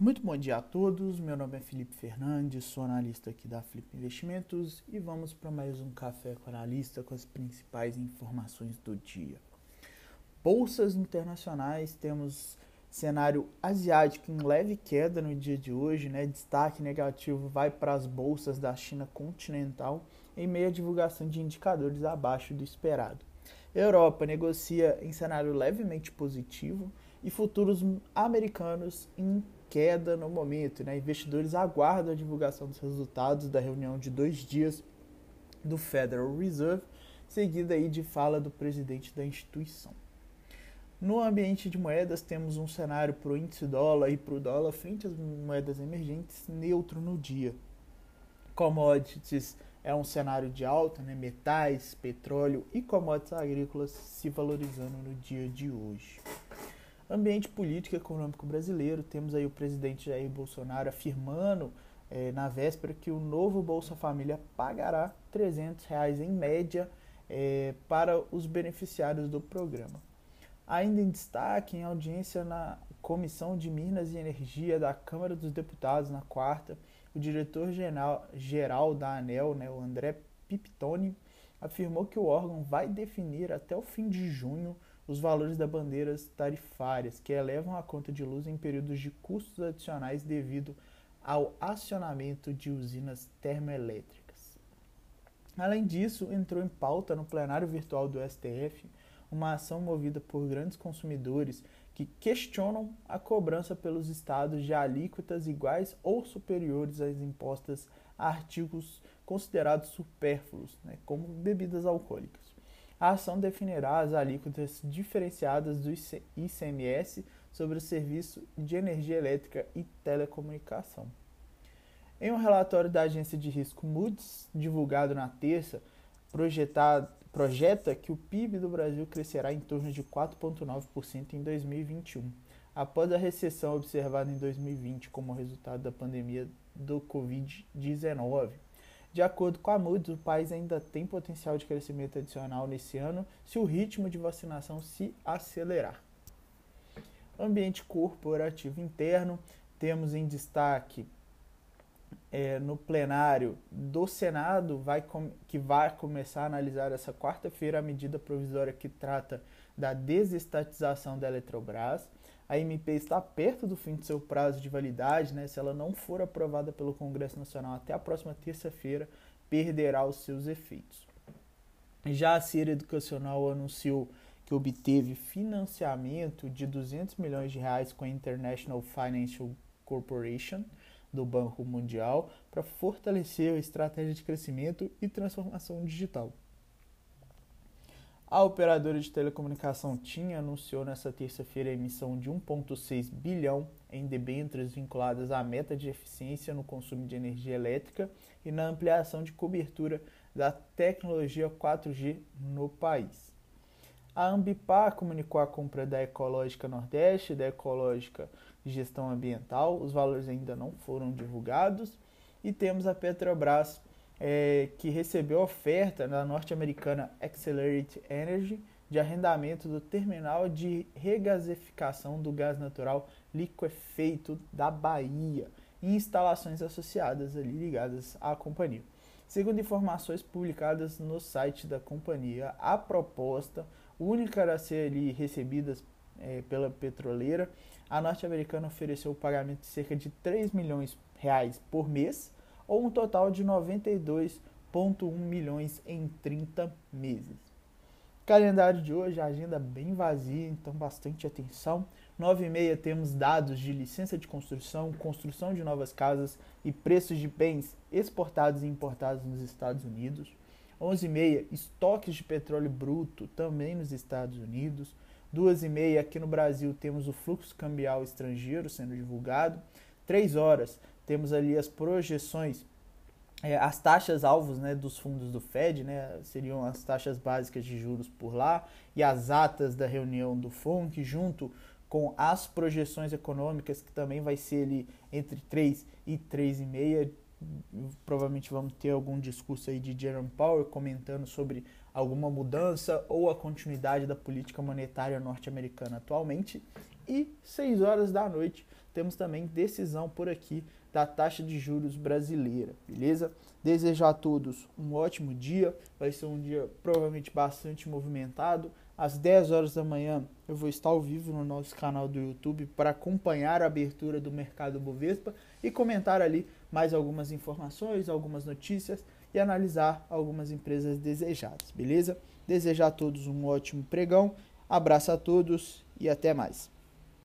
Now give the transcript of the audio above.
bom dia a todos. Meu nome é Felipe Fernandes, sou analista aqui da Flip Investimentos e vamos para mais um café com analista com as principais informações do dia. Bolsas internacionais, temos cenário asiático em leve queda no dia de hoje, né? Destaque negativo vai para as bolsas da China continental em meio à divulgação de indicadores abaixo do esperado. Europa negocia em cenário levemente positivo e futuros americanos em queda no momento. Né? Investidores aguardam a divulgação dos resultados da reunião de dois dias do Federal Reserve, seguida aí de fala do presidente da instituição. No ambiente de moedas, temos um cenário para o índice dólar e para o dólar frente às moedas emergentes neutro no dia. Commodities é um cenário de alta, né? metais, petróleo e commodities agrícolas se valorizando no dia de hoje. Ambiente político e econômico brasileiro, temos aí o presidente Jair Bolsonaro afirmando é, na véspera que o novo Bolsa Família pagará 300 reais em média é, para os beneficiários do programa. Ainda em destaque, em audiência na Comissão de Minas e Energia da Câmara dos Deputados na quarta, o diretor-geral da ANEL, né, o André Piptoni, afirmou que o órgão vai definir até o fim de junho os valores das bandeiras tarifárias, que elevam a conta de luz em períodos de custos adicionais devido ao acionamento de usinas termoelétricas. Além disso, entrou em pauta no plenário virtual do STF uma ação movida por grandes consumidores que questionam a cobrança pelos estados de alíquotas iguais ou superiores às impostas a artigos considerados supérfluos, né, como bebidas alcoólicas. A ação definirá as alíquotas diferenciadas do ICMS sobre o serviço de energia elétrica e telecomunicação. Em um relatório da agência de risco Moody's, divulgado na terça, projeta que o PIB do Brasil crescerá em torno de 4,9% em 2021, após a recessão observada em 2020 como resultado da pandemia do Covid-19. De acordo com a Moody's, o país ainda tem potencial de crescimento adicional nesse ano se o ritmo de vacinação se acelerar. Ambiente corporativo interno, temos em destaque é, no plenário do Senado, vai que vai começar a analisar essa quarta-feira a medida provisória que trata da desestatização da Eletrobras. A MP está perto do fim de seu prazo de validade, né? se ela não for aprovada pelo Congresso Nacional até a próxima terça-feira, perderá os seus efeitos. Já a Cira Educacional anunciou que obteve financiamento de 200 milhões de reais com a International Financial Corporation do Banco Mundial para fortalecer a estratégia de crescimento e transformação digital. A operadora de telecomunicação TIM anunciou nesta terça-feira a emissão de 1,6 bilhão em debêntures vinculadas à meta de eficiência no consumo de energia elétrica e na ampliação de cobertura da tecnologia 4G no país. A Ambipar comunicou a compra da Ecológica Nordeste e da Ecológica Gestão Ambiental. Os valores ainda não foram divulgados. E temos a Petrobras é, que recebeu oferta da norte-americana Accelerate Energy de arrendamento do terminal de regasificação do gás natural liquefeito da Bahia e instalações associadas ali ligadas à companhia. Segundo informações publicadas no site da companhia, a proposta única a ser ali recebida é, pela petroleira, a norte-americana ofereceu o pagamento de cerca de 3 milhões reais por mês ou um total de 92,1 milhões em 30 meses. Calendário de hoje, agenda bem vazia, então bastante atenção. 9 e meia temos dados de licença de construção, construção de novas casas e preços de bens exportados e importados nos Estados Unidos. 11 e meia, estoques de petróleo bruto também nos Estados Unidos. 2 e meia, aqui no Brasil temos o fluxo cambial estrangeiro sendo divulgado. 3 horas, temos ali as projeções, é, as taxas alvos né, dos fundos do Fed, né, seriam as taxas básicas de juros por lá, e as atas da reunião do FONC, junto com as projeções econômicas, que também vai ser ali entre 3 e 3,5. Provavelmente vamos ter algum discurso aí de Jerome Powell comentando sobre alguma mudança ou a continuidade da política monetária norte-americana atualmente. E 6 horas da noite temos também decisão por aqui da taxa de juros brasileira, beleza? Desejo a todos um ótimo dia, vai ser um dia provavelmente bastante movimentado. Às 10 horas da manhã eu vou estar ao vivo no nosso canal do YouTube para acompanhar a abertura do mercado Bovespa e comentar ali mais algumas informações, algumas notícias e analisar algumas empresas desejadas, beleza? Desejar a todos um ótimo pregão, abraço a todos e até mais.